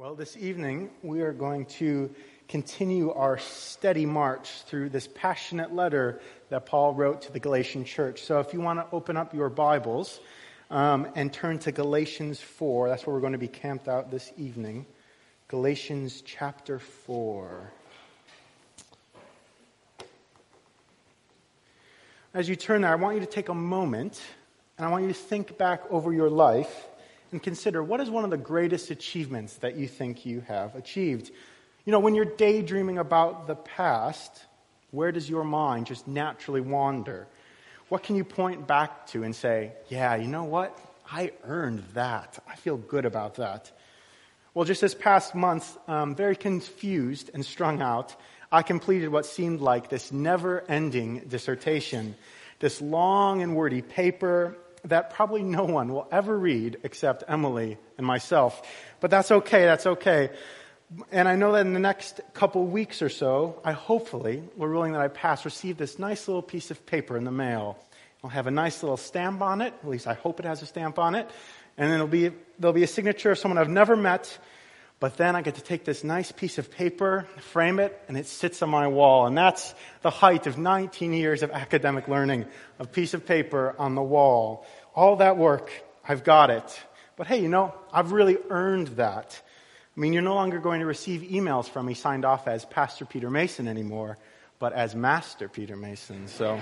Well, this evening we are going to continue our steady march through this passionate letter that Paul wrote to the Galatian church. So if you want to open up your Bibles um, and turn to Galatians 4, that's where we're going to be camped out this evening. Galatians chapter 4. As you turn there, I want you to take a moment and I want you to think back over your life and consider what is one of the greatest achievements that you think you have achieved. You know, when you're daydreaming about the past, where does your mind just naturally wander? What can you point back to and say, yeah, you know what? I earned that. I feel good about that. Well, just this past month, um, very confused and strung out, I completed what seemed like this never ending dissertation. This long and wordy paper that probably no one will ever read except Emily and myself. But that's okay, that's okay. And I know that in the next couple weeks or so, I hopefully, Lord willing that I pass, receive this nice little piece of paper in the mail. It'll have a nice little stamp on it. At least I hope it has a stamp on it. And then it'll be, there'll be a signature of someone I've never met but then I get to take this nice piece of paper, frame it, and it sits on my wall. And that's the height of 19 years of academic learning, a piece of paper on the wall. All that work, I've got it. But hey, you know, I've really earned that. I mean, you're no longer going to receive emails from me signed off as Pastor Peter Mason anymore, but as Master Peter Mason. So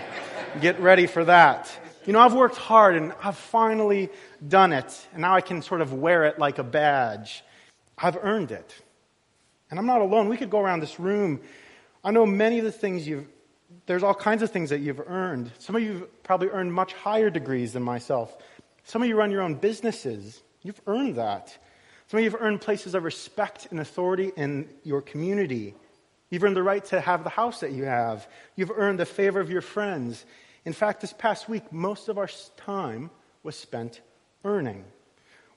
get ready for that. You know, I've worked hard and I've finally done it. And now I can sort of wear it like a badge. I've earned it. And I'm not alone. We could go around this room. I know many of the things you've, there's all kinds of things that you've earned. Some of you probably earned much higher degrees than myself. Some of you run your own businesses. You've earned that. Some of you have earned places of respect and authority in your community. You've earned the right to have the house that you have. You've earned the favor of your friends. In fact, this past week, most of our time was spent earning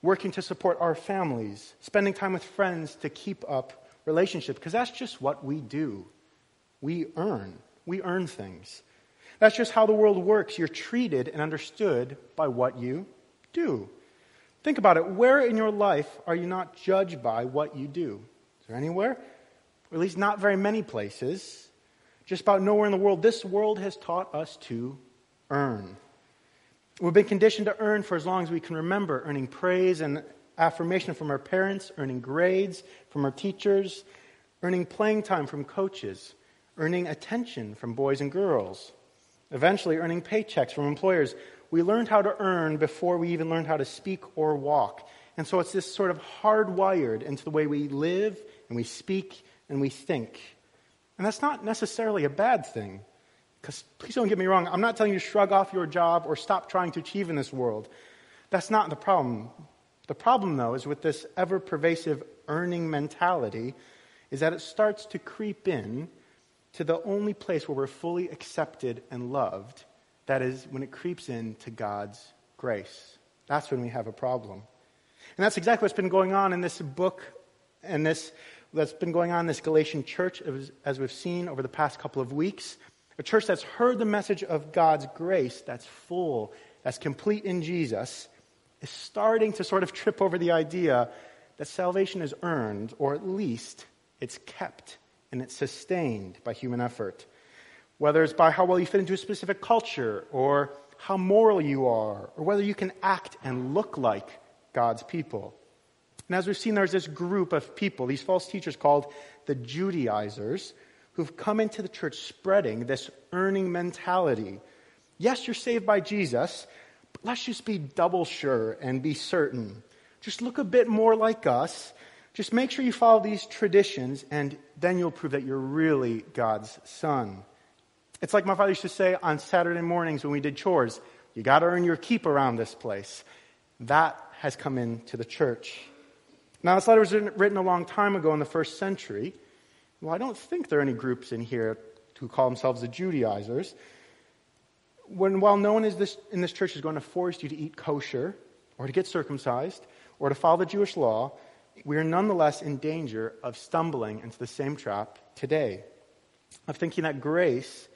working to support our families, spending time with friends to keep up relationships, because that's just what we do. We earn. We earn things. That's just how the world works. You're treated and understood by what you do. Think about it. Where in your life are you not judged by what you do? Is there anywhere? Or at least not very many places. Just about nowhere in the world. This world has taught us to earn. We've been conditioned to earn for as long as we can remember, earning praise and affirmation from our parents, earning grades from our teachers, earning playing time from coaches, earning attention from boys and girls, eventually earning paychecks from employers. We learned how to earn before we even learned how to speak or walk. And so it's this sort of hardwired into the way we live and we speak and we think. And that's not necessarily a bad thing. Because please don't get me wrong, I'm not telling you to shrug off your job or stop trying to achieve in this world. That's not the problem. The problem, though, is with this ever pervasive earning mentality, is that it starts to creep in to the only place where we're fully accepted and loved. That is, when it creeps into God's grace. That's when we have a problem. And that's exactly what's been going on in this book and this that's been going on in this Galatian church as, as we've seen over the past couple of weeks. A church that's heard the message of God's grace, that's full, that's complete in Jesus, is starting to sort of trip over the idea that salvation is earned, or at least it's kept and it's sustained by human effort. Whether it's by how well you fit into a specific culture, or how moral you are, or whether you can act and look like God's people. And as we've seen, there's this group of people, these false teachers called the Judaizers, who've come into the church spreading this earning mentality. Yes, you're saved by Jesus, but let's just be double sure and be certain. Just look a bit more like us. Just make sure you follow these traditions, and then you'll prove that you're really God's son. It's like my father used to say on Saturday mornings when we did chores you got to earn your keep around this place. That has come into the church. Now, this letter was written a long time ago in the first century. Well, I don't think there are any groups in here who call themselves the Judaizers. When, while no one is this, in this church is going to force you to eat kosher or to get circumcised or to follow the Jewish law, we are nonetheless in danger of stumbling into the same trap today. Of thinking that grace,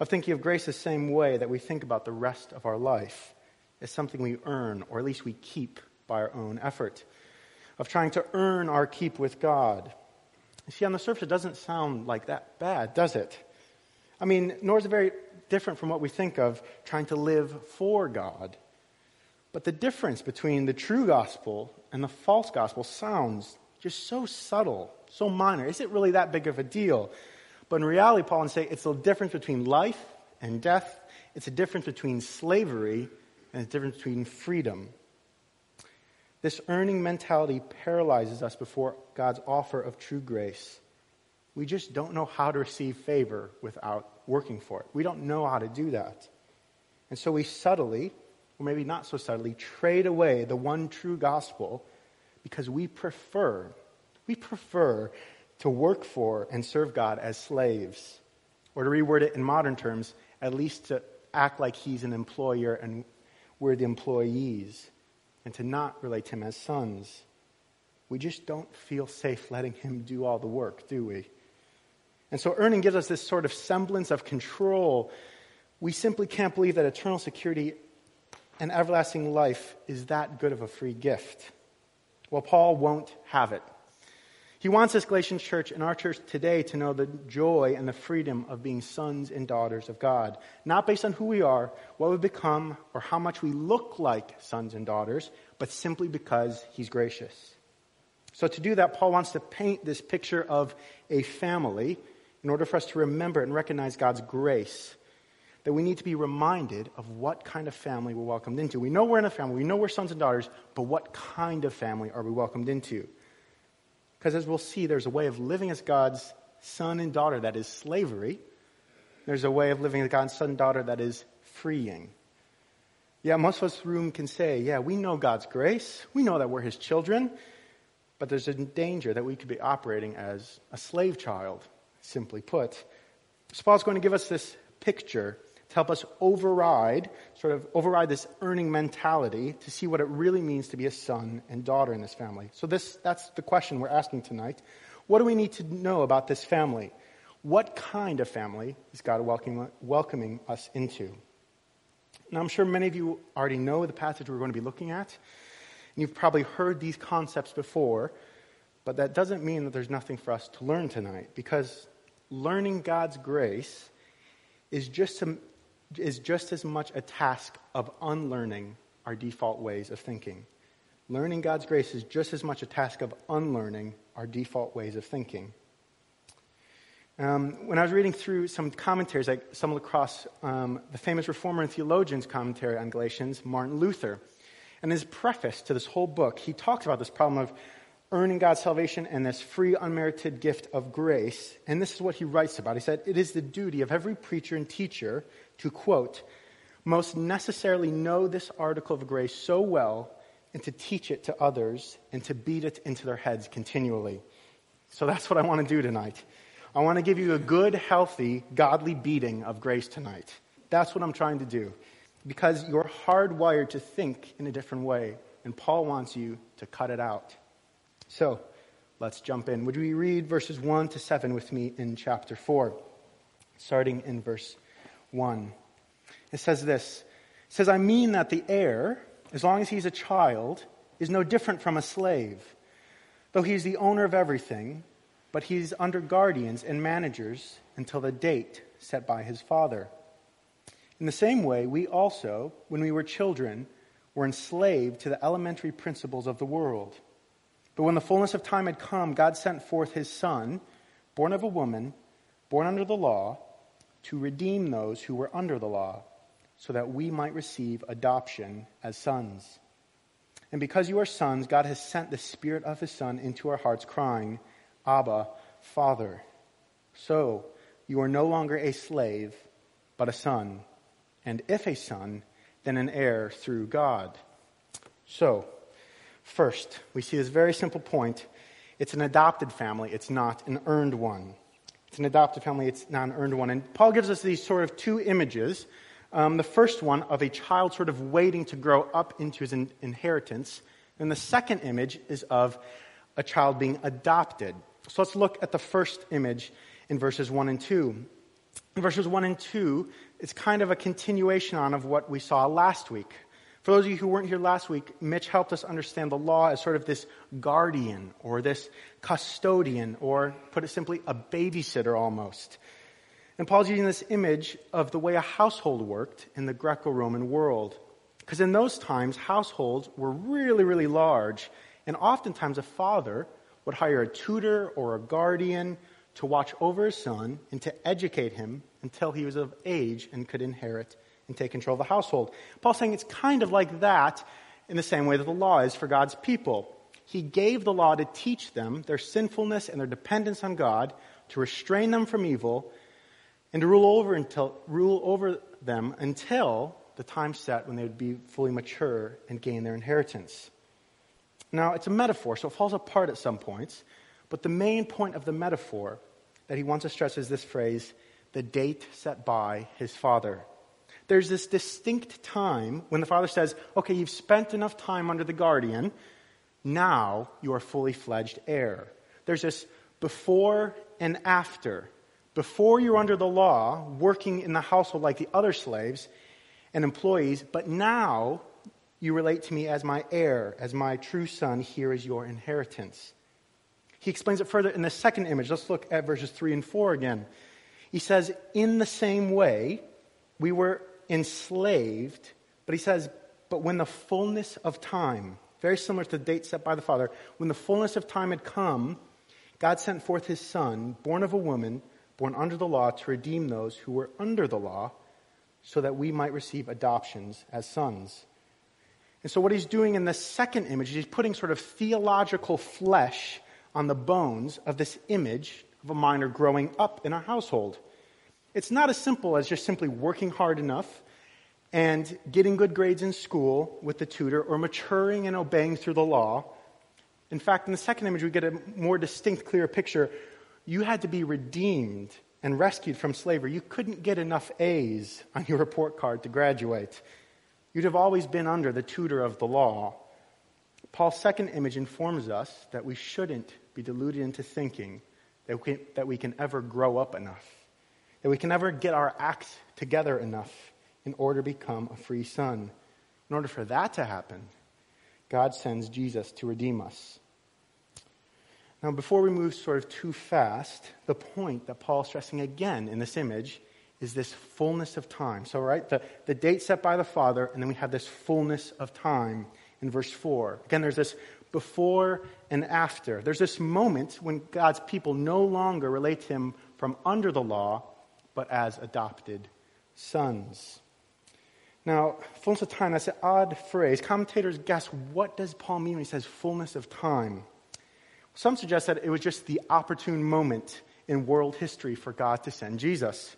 of thinking of grace the same way that we think about the rest of our life as something we earn or at least we keep by our own effort of trying to earn our keep with God. You see, on the surface, it doesn't sound like that bad, does it? I mean, nor is it very different from what we think of trying to live for God. But the difference between the true gospel and the false gospel sounds just so subtle, so minor. Is it really that big of a deal? But in reality, Paul would say it's the difference between life and death. It's a difference between slavery and a difference between freedom. This earning mentality paralyzes us before God's offer of true grace. We just don't know how to receive favor without working for it. We don't know how to do that. And so we subtly, or maybe not so subtly, trade away the one true gospel because we prefer, we prefer to work for and serve God as slaves. Or to reword it in modern terms, at least to act like he's an employer and we're the employees, and to not relate to him as sons. We just don't feel safe letting him do all the work, do we? And so earning gives us this sort of semblance of control. We simply can't believe that eternal security and everlasting life is that good of a free gift. Well, Paul won't have it. He wants this Galatian church and our church today to know the joy and the freedom of being sons and daughters of God, not based on who we are, what we've become, or how much we look like sons and daughters, but simply because He's gracious. So, to do that, Paul wants to paint this picture of a family in order for us to remember and recognize God's grace, that we need to be reminded of what kind of family we're welcomed into. We know we're in a family, we know we're sons and daughters, but what kind of family are we welcomed into? Because as we'll see, there's a way of living as God's son and daughter that is slavery. There's a way of living as God's son and daughter that is freeing. Yeah, most of us room can say, yeah, we know God's grace. We know that we're his children. But there's a danger that we could be operating as a slave child simply put. So Paul's going to give us this picture to help us override, sort of override this earning mentality to see what it really means to be a son and daughter in this family. So this, that's the question we're asking tonight. What do we need to know about this family? What kind of family is God welcoming, welcoming us into? Now, I'm sure many of you already know the passage we're going to be looking at. And you've probably heard these concepts before, but that doesn't mean that there's nothing for us to learn tonight because learning God's grace is just, a, is just as much a task of unlearning our default ways of thinking. Learning God's grace is just as much a task of unlearning our default ways of thinking. Um, when I was reading through some commentaries, I stumbled across um, the famous reformer and theologian's commentary on Galatians, Martin Luther. And his preface to this whole book, he talks about this problem of earning God's salvation and this free, unmerited gift of grace. And this is what he writes about. He said, It is the duty of every preacher and teacher to, quote, most necessarily know this article of grace so well and to teach it to others and to beat it into their heads continually. So that's what I want to do tonight. I want to give you a good, healthy, godly beating of grace tonight. That's what I'm trying to do. Because you're hardwired to think in a different way, and Paul wants you to cut it out. So let's jump in. Would we read verses 1 to 7 with me in chapter 4, starting in verse 1? It says this It says, I mean that the heir, as long as he's a child, is no different from a slave, though he's the owner of everything, but he's under guardians and managers until the date set by his father. In the same way, we also, when we were children, were enslaved to the elementary principles of the world. But when the fullness of time had come, God sent forth his Son, born of a woman, born under the law, to redeem those who were under the law, so that we might receive adoption as sons. And because you are sons, God has sent the Spirit of his Son into our hearts, crying, Abba, Father. So you are no longer a slave, but a son. And if a son, then an heir through God. So, First, we see this very simple point. It's an adopted family, it's not an earned one. It's an adopted family, it's not an earned one. And Paul gives us these sort of two images. Um, the first one of a child sort of waiting to grow up into his in- inheritance. And the second image is of a child being adopted. So let's look at the first image in verses 1 and 2. In verses 1 and 2, it's kind of a continuation on of what we saw last week. For those of you who weren't here last week, Mitch helped us understand the law as sort of this guardian or this custodian, or put it simply, a babysitter almost. And Paul's using this image of the way a household worked in the Greco Roman world. Because in those times, households were really, really large, and oftentimes a father would hire a tutor or a guardian to watch over his son and to educate him until he was of age and could inherit and take control of the household. Paul's saying it's kind of like that in the same way that the law is for God's people. He gave the law to teach them their sinfulness and their dependence on God, to restrain them from evil, and to rule over, until, rule over them until the time set when they would be fully mature and gain their inheritance. Now, it's a metaphor, so it falls apart at some points, but the main point of the metaphor that he wants to stress is this phrase the date set by his father there's this distinct time when the father says, okay, you've spent enough time under the guardian, now you are fully fledged heir. There's this before and after. Before you're under the law, working in the household like the other slaves and employees, but now you relate to me as my heir, as my true son. Here is your inheritance. He explains it further in the second image. Let's look at verses 3 and 4 again. He says, In the same way, we were enslaved, but he says, but when the fullness of time, very similar to the date set by the Father, when the fullness of time had come, God sent forth his Son, born of a woman, born under the law, to redeem those who were under the law, so that we might receive adoptions as sons. And so, what he's doing in the second image is he's putting sort of theological flesh on the bones of this image of a minor growing up in a household. It's not as simple as just simply working hard enough and getting good grades in school with the tutor or maturing and obeying through the law. In fact, in the second image, we get a more distinct, clearer picture. You had to be redeemed and rescued from slavery. You couldn't get enough A's on your report card to graduate. You'd have always been under the tutor of the law. Paul's second image informs us that we shouldn't be deluded into thinking that we, that we can ever grow up enough that we can never get our acts together enough in order to become a free son. In order for that to happen, God sends Jesus to redeem us. Now, before we move sort of too fast, the point that Paul's stressing again in this image is this fullness of time. So, right, the, the date set by the Father, and then we have this fullness of time in verse 4. Again, there's this before and after. There's this moment when God's people no longer relate to Him from under the law, but as adopted sons. Now, fullness of time, that's an odd phrase. Commentators guess what does Paul mean when he says fullness of time? Some suggest that it was just the opportune moment in world history for God to send Jesus.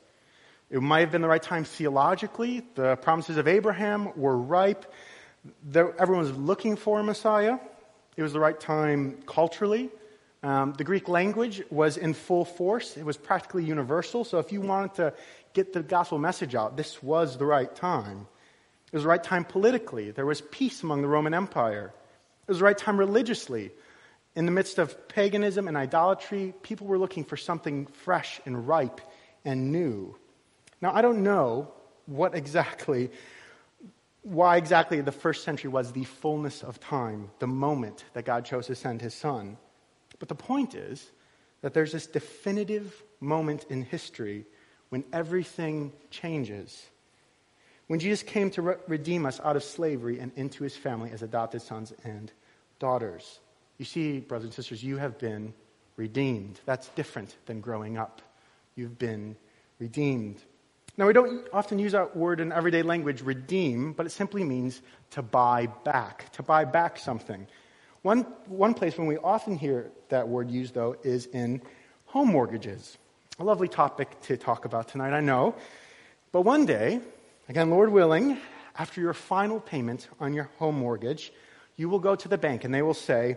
It might have been the right time theologically. The promises of Abraham were ripe. everyone was looking for a Messiah. It was the right time culturally. Um, the Greek language was in full force, it was practically universal. So if you wanted to get the gospel message out, this was the right time. It was the right time politically. There was peace among the Roman Empire. It was the right time religiously. In the midst of paganism and idolatry, people were looking for something fresh and ripe and new. Now, I don't know what exactly, why exactly the first century was the fullness of time, the moment that God chose to send his son. But the point is that there's this definitive moment in history when everything changes. When Jesus came to re- redeem us out of slavery and into his family as adopted sons and daughters. You see, brothers and sisters, you have been redeemed. That's different than growing up. You've been redeemed. Now, we don't often use that word in everyday language, redeem, but it simply means to buy back, to buy back something. One, one place when we often hear that word used, though, is in home mortgages. A lovely topic to talk about tonight, I know. But one day, again, Lord willing, after your final payment on your home mortgage, you will go to the bank and they will say,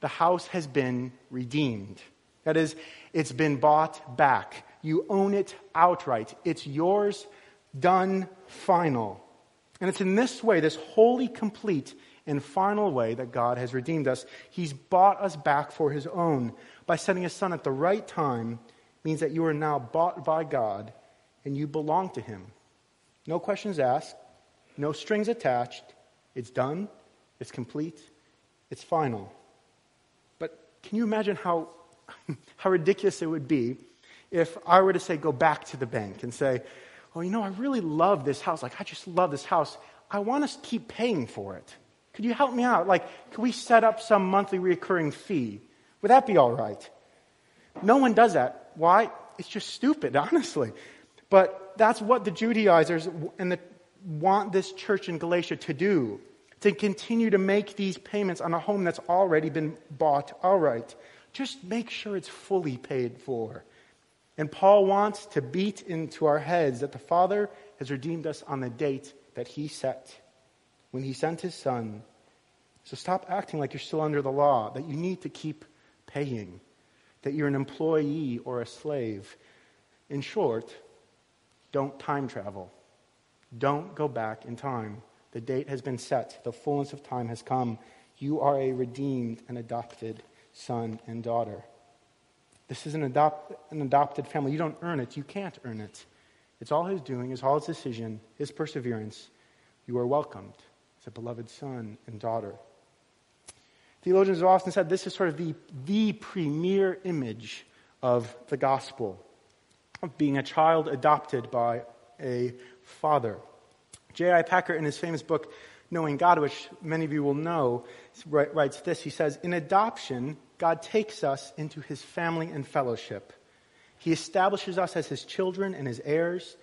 The house has been redeemed. That is, it's been bought back. You own it outright. It's yours, done, final. And it's in this way, this wholly complete and final way that God has redeemed us. He's bought us back for his own. By sending his son at the right time means that you are now bought by God and you belong to him. No questions asked, no strings attached, It's done, it's complete, it's final. But can you imagine how, how ridiculous it would be if I were to say, go back to the bank and say, oh, you know, I really love this house. Like, I just love this house. I want to keep paying for it. Could you help me out? Like, could we set up some monthly recurring fee? Would that be all right? No one does that. Why? It's just stupid, honestly. But that's what the Judaizers and the, want this church in Galatia to do to continue to make these payments on a home that's already been bought All right. Just make sure it's fully paid for. And Paul wants to beat into our heads that the Father has redeemed us on the date that he set when he sent his Son. So stop acting like you're still under the law, that you need to keep paying, that you're an employee or a slave. In short, don't time travel. Don't go back in time. The date has been set, the fullness of time has come. You are a redeemed and adopted son and daughter. This is an, adopt, an adopted family. You don't earn it, you can't earn it. It's all his doing, it's all his decision, his perseverance. You are welcomed as a beloved son and daughter. Theologians have often said this is sort of the, the premier image of the gospel of being a child adopted by a father. J.I. Packer, in his famous book, Knowing God, which many of you will know, writes this. He says, In adoption, God takes us into his family and fellowship. He establishes us as his children and his heirs.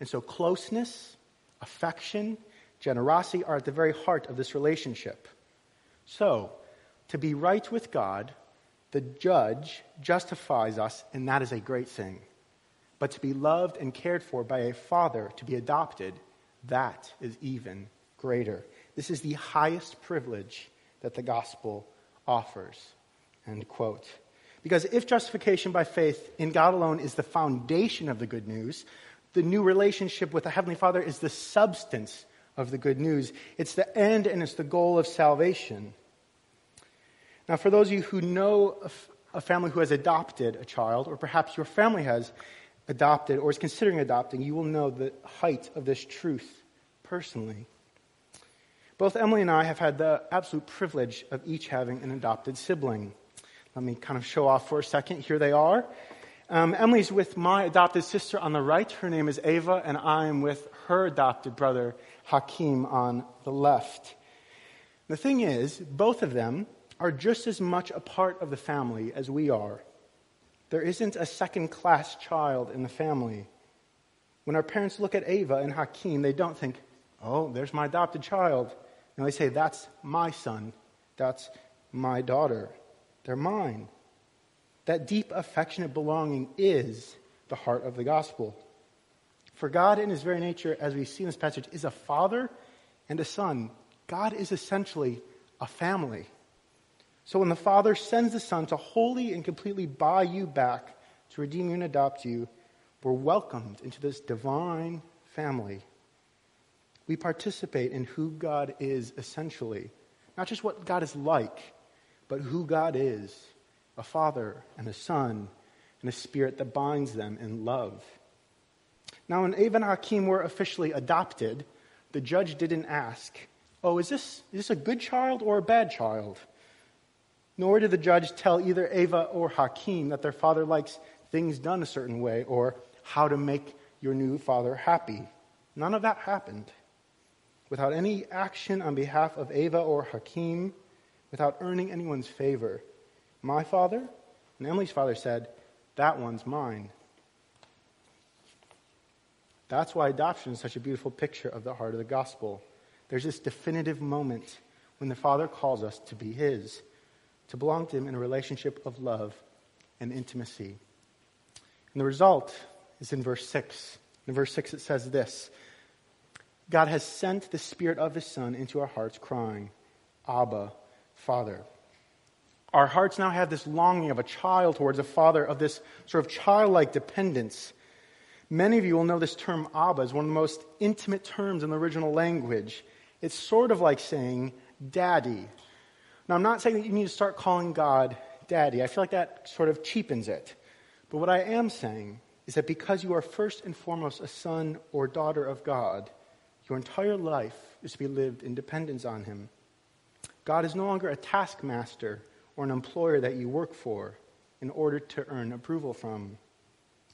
And so, closeness, affection, generosity are at the very heart of this relationship. So, to be right with God, the judge justifies us, and that is a great thing. But to be loved and cared for by a father, to be adopted, that is even greater. This is the highest privilege that the gospel offers. End quote. Because if justification by faith in God alone is the foundation of the good news, the new relationship with the Heavenly Father is the substance of the good news. It's the end and it's the goal of salvation. Now, for those of you who know a family who has adopted a child, or perhaps your family has, adopted or is considering adopting, you will know the height of this truth personally. Both Emily and I have had the absolute privilege of each having an adopted sibling. Let me kind of show off for a second. Here they are. Um, Emily's with my adopted sister on the right. Her name is Ava, and I am with her adopted brother, Hakeem, on the left. The thing is, both of them are just as much a part of the family as we are. There isn't a second class child in the family. When our parents look at Ava and Hakeem, they don't think, oh, there's my adopted child. No, they say, that's my son. That's my daughter. They're mine. That deep, affectionate belonging is the heart of the gospel. For God, in his very nature, as we see in this passage, is a father and a son. God is essentially a family. So when the Father sends the Son to wholly and completely buy you back, to redeem you and adopt you, we're welcomed into this divine family. We participate in who God is essentially. Not just what God is like, but who God is a Father and a Son and a Spirit that binds them in love. Now, when Ava and Hakeem were officially adopted, the judge didn't ask, Oh, is this, is this a good child or a bad child? Nor did the judge tell either Ava or Hakeem that their father likes things done a certain way or how to make your new father happy. None of that happened. Without any action on behalf of Ava or Hakeem, without earning anyone's favor, my father and Emily's father said, That one's mine. That's why adoption is such a beautiful picture of the heart of the gospel. There's this definitive moment when the Father calls us to be His to belong to Him in a relationship of love and intimacy. And the result is in verse 6. In verse 6, it says this God has sent the Spirit of His Son into our hearts, crying, Abba, Father. Our hearts now have this longing of a child towards a father, of this sort of childlike dependence. Many of you will know this term Abba is one of the most intimate terms in the original language. It's sort of like saying daddy now, I'm not saying that you need to start calling God daddy. I feel like that sort of cheapens it. But what I am saying is that because you are first and foremost a son or daughter of God, Your entire life is to be lived in dependence on Him. God is no longer a taskmaster or an employer that you work for in order to earn approval from.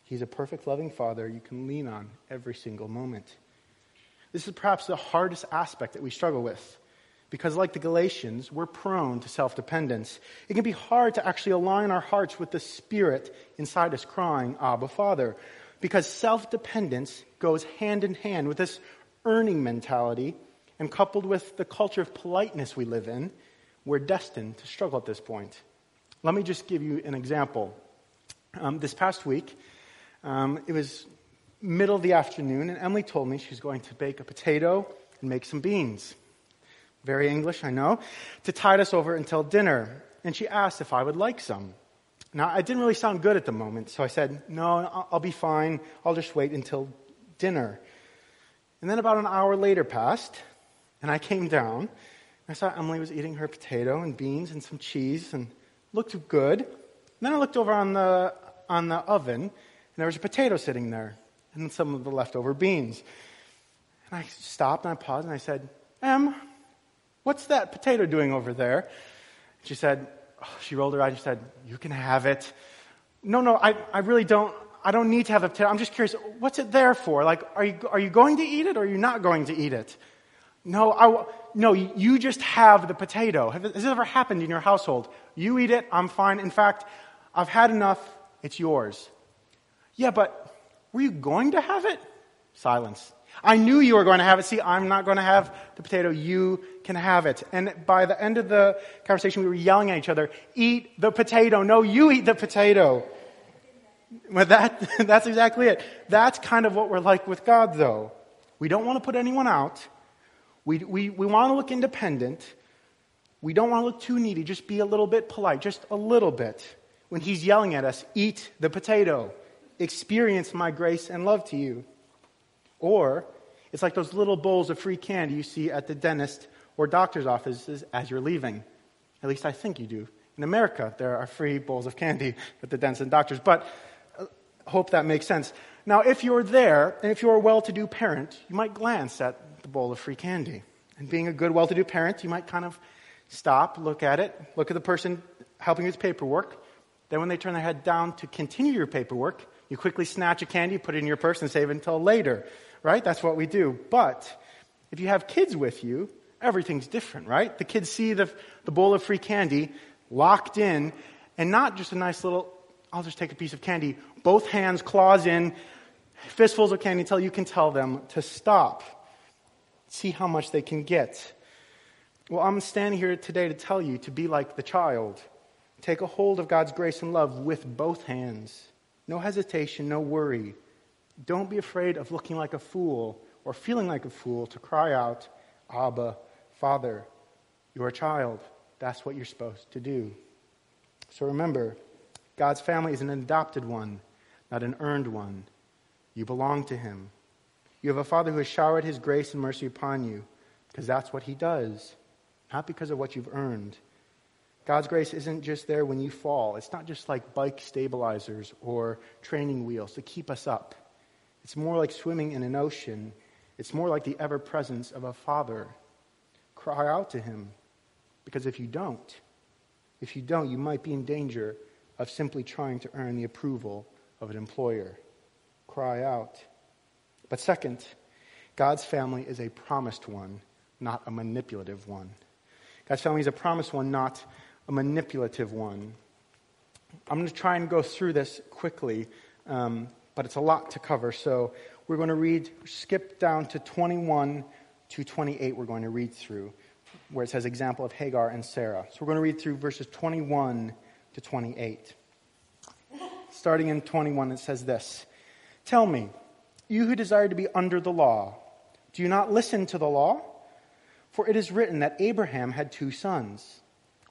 He's a perfect, loving Father you can lean on every single moment. This is perhaps the hardest aspect that we struggle with. Because, like the Galatians, we're prone to self dependence. It can be hard to actually align our hearts with the Spirit inside us crying, Abba, Father. Because self dependence goes hand in hand with this earning mentality, and coupled with the culture of politeness we live in, we're destined to struggle at this point. Let me just give you an example. Um, this past week, um, it was middle of the afternoon, and Emily told me she's going to bake a potato and make some beans. Very English, I know, to tide us over until dinner. And she asked if I would like some. Now, I didn't really sound good at the moment, so I said, No, I'll be fine. I'll just wait until dinner. And then about an hour later passed, and I came down. I saw Emily was eating her potato and beans and some cheese and looked good. And then I looked over on the, on the oven, and there was a potato sitting there and some of the leftover beans. And I stopped and I paused and I said, Em, what's that potato doing over there? She said, oh, she rolled her eyes and said, You can have it. No, no, I, I really don't. I don't need to have a potato. I'm just curious, what's it there for? Like, are you, are you going to eat it or are you not going to eat it? No, I, no, you just have the potato. Has this ever happened in your household? You eat it, I'm fine. In fact, I've had enough, it's yours. Yeah, but were you going to have it? Silence. I knew you were going to have it. See, I'm not going to have the potato. You can have it. And by the end of the conversation, we were yelling at each other, eat the potato. No, you eat the potato. But that, that's exactly it. That's kind of what we're like with God, though. We don't want to put anyone out. We, we, we want to look independent. We don't want to look too needy. Just be a little bit polite, just a little bit. When He's yelling at us, eat the potato experience my grace and love to you. Or it's like those little bowls of free candy you see at the dentist or doctor's offices as you're leaving. At least I think you do. In America, there are free bowls of candy at the dentists and doctors, but uh, hope that makes sense. Now, if you're there, and if you're a well to do parent, you might glance at the bowl of free candy. And being a good, well to do parent, you might kind of stop, look at it, look at the person helping with paperwork. Then, when they turn their head down to continue your paperwork, you quickly snatch a candy, put it in your purse, and save it until later, right? That's what we do. But if you have kids with you, everything's different, right? The kids see the, the bowl of free candy locked in, and not just a nice little, I'll just take a piece of candy, both hands, claws in, fistfuls of candy until you can tell them to stop. See how much they can get. Well, I'm standing here today to tell you to be like the child. Take a hold of God's grace and love with both hands. No hesitation, no worry. Don't be afraid of looking like a fool or feeling like a fool to cry out, Abba, Father, you're a child. That's what you're supposed to do. So remember, God's family is an adopted one, not an earned one. You belong to Him. You have a Father who has showered His grace and mercy upon you because that's what He does, not because of what you've earned. God's grace isn't just there when you fall. It's not just like bike stabilizers or training wheels to keep us up. It's more like swimming in an ocean. It's more like the ever presence of a father. Cry out to him. Because if you don't, if you don't, you might be in danger of simply trying to earn the approval of an employer. Cry out. But second, God's family is a promised one, not a manipulative one. God's family is a promised one, not a manipulative one. I'm going to try and go through this quickly, um, but it's a lot to cover. So we're going to read, skip down to 21 to 28, we're going to read through, where it says example of Hagar and Sarah. So we're going to read through verses 21 to 28. Starting in 21, it says this Tell me, you who desire to be under the law, do you not listen to the law? For it is written that Abraham had two sons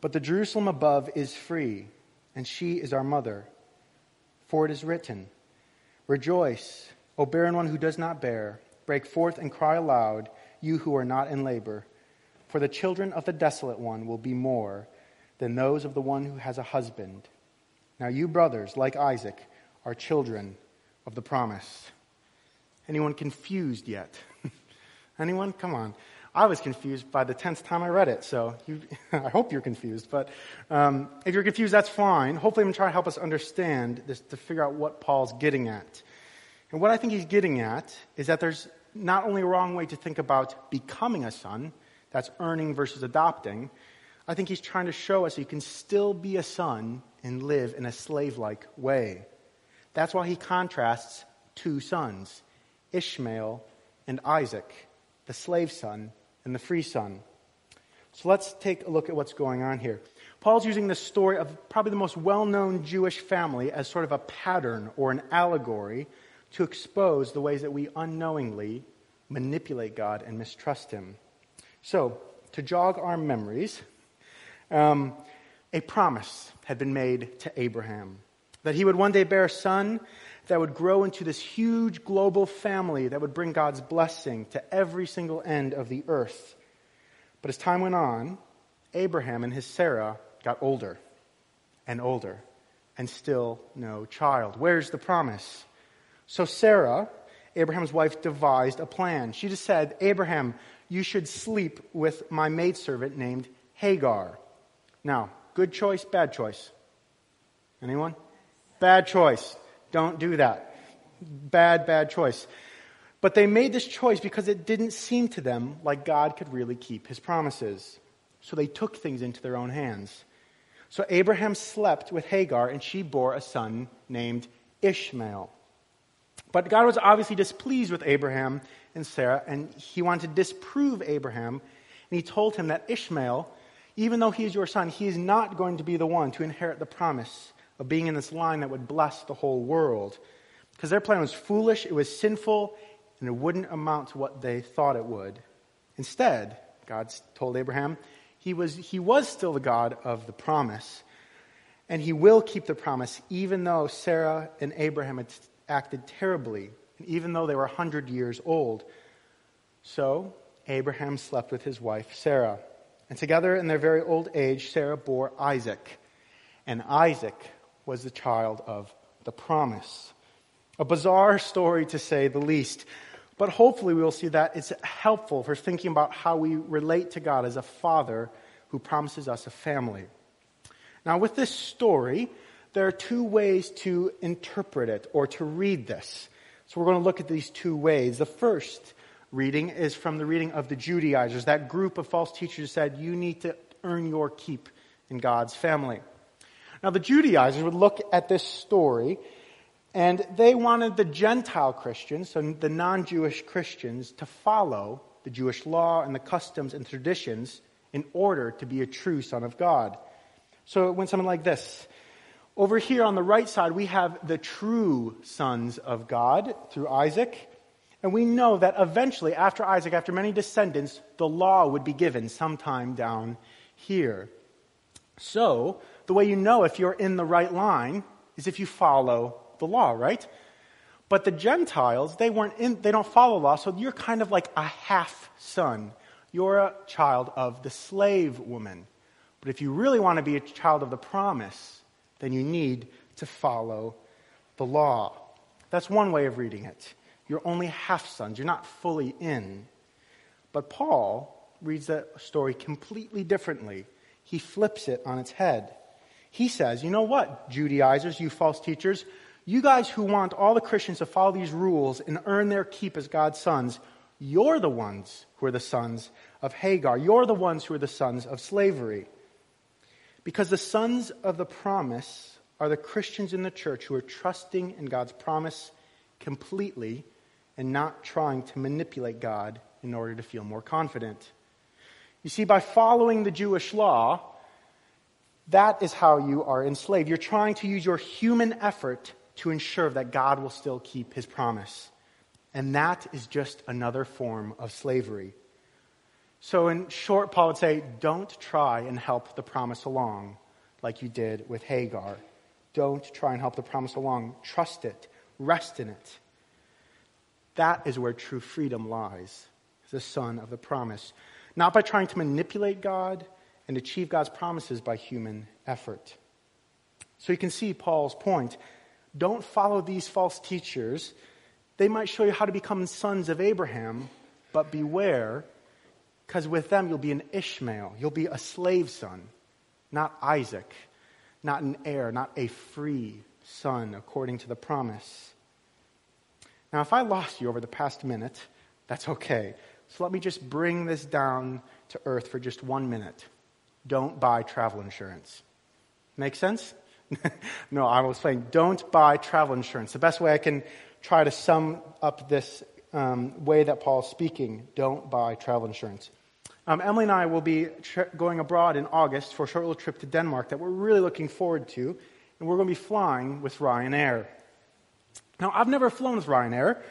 But the Jerusalem above is free, and she is our mother. For it is written, Rejoice, O barren one who does not bear. Break forth and cry aloud, you who are not in labor. For the children of the desolate one will be more than those of the one who has a husband. Now, you brothers, like Isaac, are children of the promise. Anyone confused yet? Anyone? Come on. I was confused by the tenth time I read it, so you, I hope you're confused. But um, if you're confused, that's fine. Hopefully, I'm going to try to help us understand this to figure out what Paul's getting at. And what I think he's getting at is that there's not only a wrong way to think about becoming a son, that's earning versus adopting. I think he's trying to show us you can still be a son and live in a slave like way. That's why he contrasts two sons Ishmael and Isaac, the slave son and the free son. So let's take a look at what's going on here. Paul's using the story of probably the most well known Jewish family as sort of a pattern or an allegory to expose the ways that we unknowingly manipulate God and mistrust Him. So, to jog our memories, um, a promise had been made to Abraham that he would one day bear a son that would grow into this huge global family that would bring God's blessing to every single end of the earth. But as time went on, Abraham and his Sarah got older and older and still no child. Where's the promise? So Sarah, Abraham's wife, devised a plan. She just said, Abraham, you should sleep with my maidservant named Hagar. Now, good choice, bad choice? Anyone? Bad choice. Don't do that. Bad, bad choice. But they made this choice because it didn't seem to them like God could really keep his promises. So they took things into their own hands. So Abraham slept with Hagar, and she bore a son named Ishmael. But God was obviously displeased with Abraham and Sarah, and he wanted to disprove Abraham. And he told him that Ishmael, even though he is your son, he is not going to be the one to inherit the promise of being in this line that would bless the whole world. Because their plan was foolish, it was sinful, and it wouldn't amount to what they thought it would. Instead, God told Abraham he was, he was still the God of the promise, and he will keep the promise, even though Sarah and Abraham had acted terribly, and even though they were 100 years old. So, Abraham slept with his wife Sarah. And together in their very old age, Sarah bore Isaac. And Isaac was the child of the promise. A bizarre story to say the least. But hopefully we will see that it's helpful for thinking about how we relate to God as a father who promises us a family. Now, with this story, there are two ways to interpret it or to read this. So we're going to look at these two ways. The first reading is from the reading of the Judaizers, that group of false teachers said, You need to earn your keep in God's family. Now, the Judaizers would look at this story and they wanted the Gentile Christians, so the non Jewish Christians, to follow the Jewish law and the customs and traditions in order to be a true son of God. So it went something like this. Over here on the right side, we have the true sons of God through Isaac. And we know that eventually, after Isaac, after many descendants, the law would be given sometime down here. So, the way you know if you're in the right line is if you follow the law, right? But the Gentiles, they weren't in, they don't follow law, so you're kind of like a half son. You're a child of the slave woman. But if you really want to be a child of the promise, then you need to follow the law. That's one way of reading it. You're only half sons, you're not fully in. But Paul reads that story completely differently. He flips it on its head. He says, You know what, Judaizers, you false teachers? You guys who want all the Christians to follow these rules and earn their keep as God's sons, you're the ones who are the sons of Hagar. You're the ones who are the sons of slavery. Because the sons of the promise are the Christians in the church who are trusting in God's promise completely and not trying to manipulate God in order to feel more confident. You see, by following the Jewish law, that is how you are enslaved. You're trying to use your human effort to ensure that God will still keep his promise. And that is just another form of slavery. So, in short, Paul would say, don't try and help the promise along like you did with Hagar. Don't try and help the promise along. Trust it, rest in it. That is where true freedom lies, the son of the promise. Not by trying to manipulate God and achieve God's promises by human effort. So you can see Paul's point. Don't follow these false teachers. They might show you how to become sons of Abraham, but beware, because with them you'll be an Ishmael. You'll be a slave son, not Isaac, not an heir, not a free son according to the promise. Now, if I lost you over the past minute, that's okay. So let me just bring this down to earth for just one minute. Don't buy travel insurance. Make sense? no, I was saying don't buy travel insurance. The best way I can try to sum up this um, way that Paul's speaking don't buy travel insurance. Um, Emily and I will be tri- going abroad in August for a short little trip to Denmark that we're really looking forward to, and we're going to be flying with Ryanair. Now, I've never flown with Ryanair,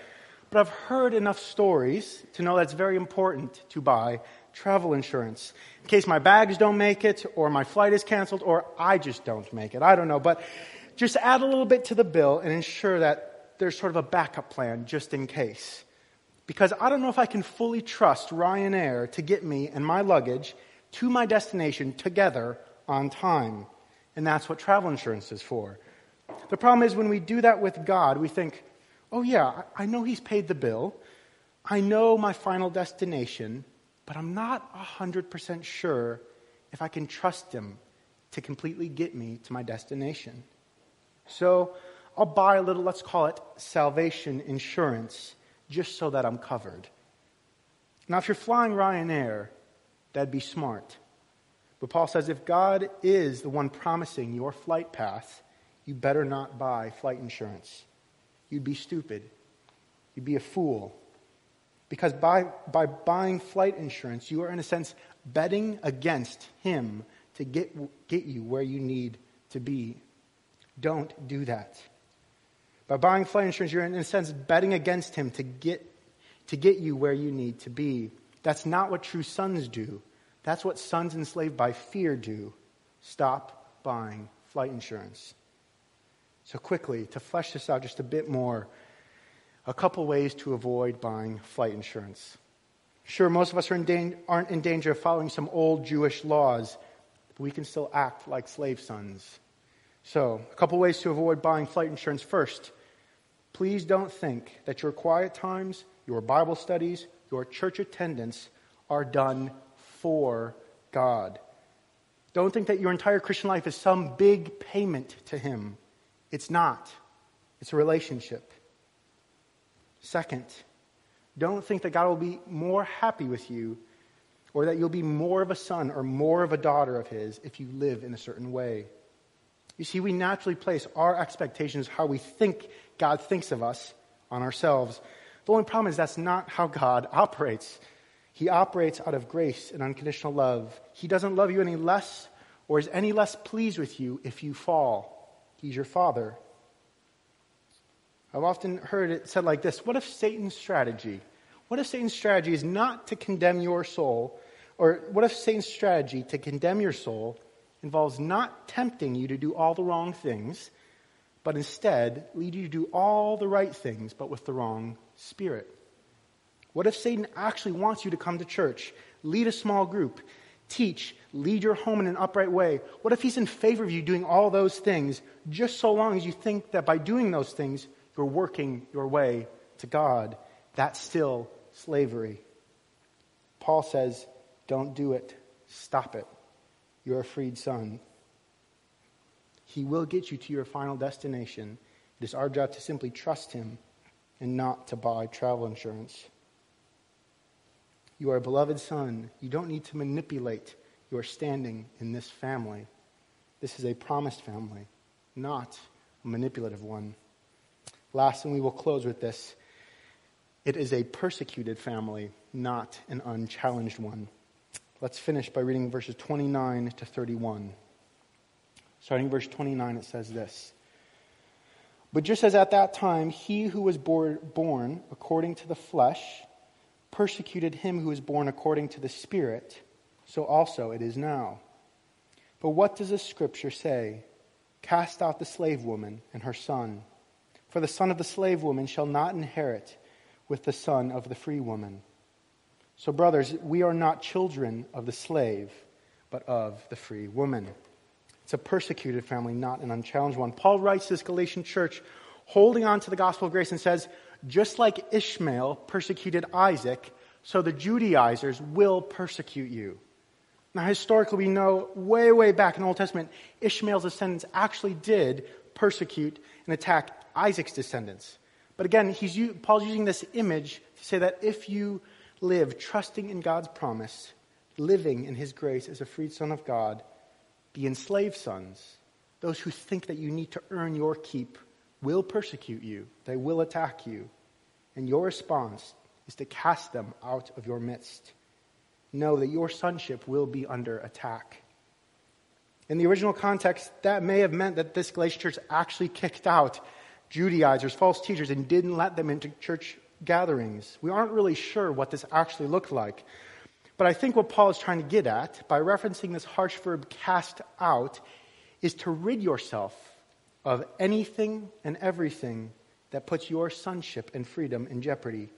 but I've heard enough stories to know that it's very important to buy travel insurance in case my bags don't make it, or my flight is canceled, or I just don't make it. I don't know. But just add a little bit to the bill and ensure that there's sort of a backup plan just in case. Because I don't know if I can fully trust Ryanair to get me and my luggage to my destination together on time. And that's what travel insurance is for. The problem is when we do that with God, we think, oh, yeah, I know He's paid the bill. I know my final destination, but I'm not 100% sure if I can trust Him to completely get me to my destination. So I'll buy a little, let's call it salvation insurance, just so that I'm covered. Now, if you're flying Ryanair, that'd be smart. But Paul says if God is the one promising your flight path, you better not buy flight insurance. You'd be stupid. You'd be a fool. Because by, by buying flight insurance, you are, in a sense, betting against Him to get, get you where you need to be. Don't do that. By buying flight insurance, you're, in a sense, betting against Him to get, to get you where you need to be. That's not what true sons do. That's what sons enslaved by fear do. Stop buying flight insurance. So, quickly, to flesh this out just a bit more, a couple ways to avoid buying flight insurance. Sure, most of us are in da- aren't in danger of following some old Jewish laws, but we can still act like slave sons. So, a couple ways to avoid buying flight insurance. First, please don't think that your quiet times, your Bible studies, your church attendance are done for God. Don't think that your entire Christian life is some big payment to Him. It's not, it's a relationship. Second, don't think that God will be more happy with you or that you'll be more of a son or more of a daughter of His if you live in a certain way. You see, we naturally place our expectations, how we think God thinks of us, on ourselves. The only problem is that's not how God operates. He operates out of grace and unconditional love. He doesn't love you any less or is any less pleased with you if you fall. He's your father. I've often heard it said like this What if Satan's strategy, what if Satan's strategy is not to condemn your soul, or what if Satan's strategy to condemn your soul involves not tempting you to do all the wrong things, but instead lead you to do all the right things, but with the wrong spirit? What if Satan actually wants you to come to church, lead a small group, teach, lead your home in an upright way? What if he's in favor of you doing all those things just so long as you think that by doing those things, you're working your way to God? That's still slavery. Paul says, don't do it. Stop it. You're a freed son. He will get you to your final destination. It is our job to simply trust him and not to buy travel insurance. You are a beloved son. You don't need to manipulate your standing in this family. This is a promised family, not a manipulative one. Last, and we will close with this it is a persecuted family, not an unchallenged one. Let's finish by reading verses 29 to 31. Starting verse 29, it says this But just as at that time he who was born according to the flesh persecuted him who was born according to the Spirit, so also it is now. But what does the scripture say? Cast out the slave woman and her son. For the son of the slave woman shall not inherit with the son of the free woman. So, brothers, we are not children of the slave, but of the free woman. It's a persecuted family, not an unchallenged one. Paul writes this Galatian church holding on to the gospel of grace and says, just like Ishmael persecuted Isaac, so the Judaizers will persecute you. Now, historically, we know way, way back in the Old Testament, Ishmael's descendants actually did persecute and attack Isaac's descendants. But again, he's, Paul's using this image to say that if you live trusting in God's promise, living in his grace as a freed son of God, the enslaved sons, those who think that you need to earn your keep, will persecute you. They will attack you. And your response is to cast them out of your midst. Know that your sonship will be under attack. In the original context, that may have meant that this Galatian church actually kicked out Judaizers, false teachers, and didn't let them into church gatherings. We aren't really sure what this actually looked like. But I think what Paul is trying to get at by referencing this harsh verb cast out is to rid yourself of anything and everything that puts your sonship and freedom in jeopardy.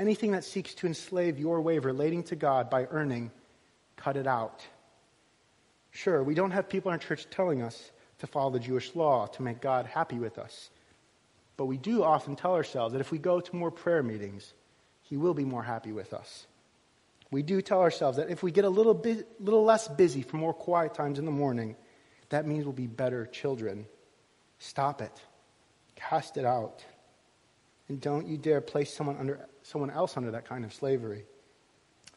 Anything that seeks to enslave your way of relating to God by earning, cut it out. Sure, we don't have people in our church telling us to follow the Jewish law to make God happy with us. But we do often tell ourselves that if we go to more prayer meetings, He will be more happy with us. We do tell ourselves that if we get a little, bit, little less busy for more quiet times in the morning, that means we'll be better children. Stop it. Cast it out. And don't you dare place someone, under, someone else under that kind of slavery.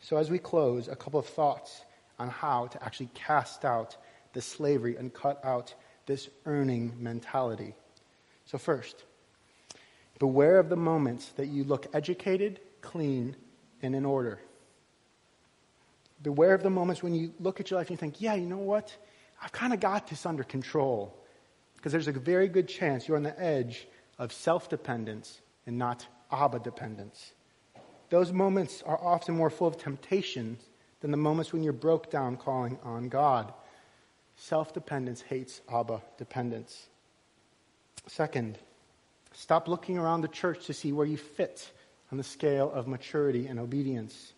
So, as we close, a couple of thoughts on how to actually cast out the slavery and cut out this earning mentality. So, first, beware of the moments that you look educated, clean, and in order. Beware of the moments when you look at your life and you think, yeah, you know what? I've kind of got this under control. Because there's a very good chance you're on the edge of self dependence and not Abba dependence. Those moments are often more full of temptations than the moments when you're broke down calling on God. Self dependence hates Abba dependence. Second, stop looking around the church to see where you fit on the scale of maturity and obedience.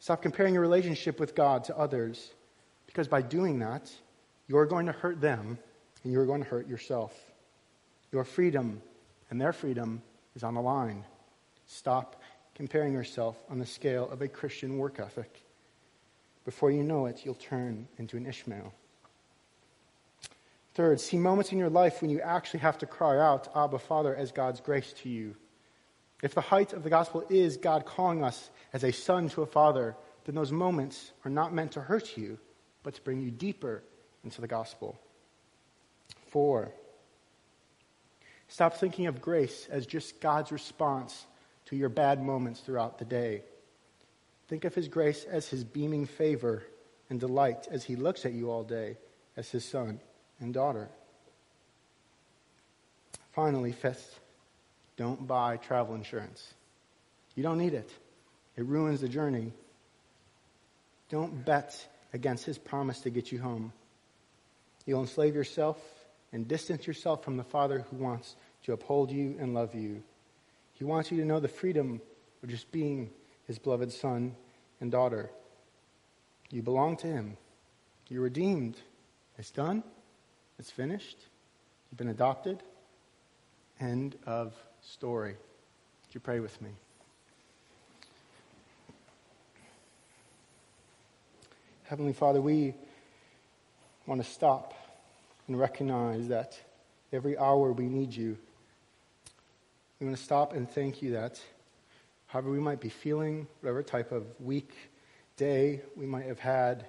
Stop comparing your relationship with God to others, because by doing that, you're going to hurt them and you're going to hurt yourself. Your freedom and their freedom is on the line. Stop comparing yourself on the scale of a Christian work ethic. Before you know it, you'll turn into an Ishmael. Third, see moments in your life when you actually have to cry out, Abba, Father, as God's grace to you. If the height of the gospel is God calling us as a son to a father, then those moments are not meant to hurt you, but to bring you deeper into the gospel. Four, stop thinking of grace as just God's response to your bad moments throughout the day. Think of his grace as his beaming favor and delight as he looks at you all day as his son and daughter. Finally, fifth, don't buy travel insurance. You don't need it, it ruins the journey. Don't bet against his promise to get you home. You'll enslave yourself and distance yourself from the Father who wants to uphold you and love you. He wants you to know the freedom of just being his beloved son and daughter. You belong to him. You're redeemed. It's done. It's finished. You've been adopted. End of story. Would you pray with me? Heavenly Father, we want to stop and recognize that every hour we need you. We want to stop and thank you that however we might be feeling, whatever type of week, day we might have had,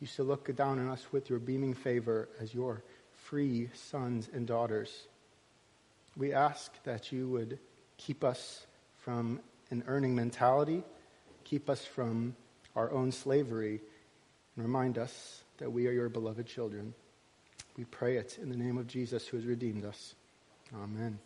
you still look down on us with your beaming favor as your free sons and daughters. We ask that you would keep us from an earning mentality, keep us from our own slavery, and remind us that we are your beloved children. We pray it in the name of Jesus who has redeemed us. Amen.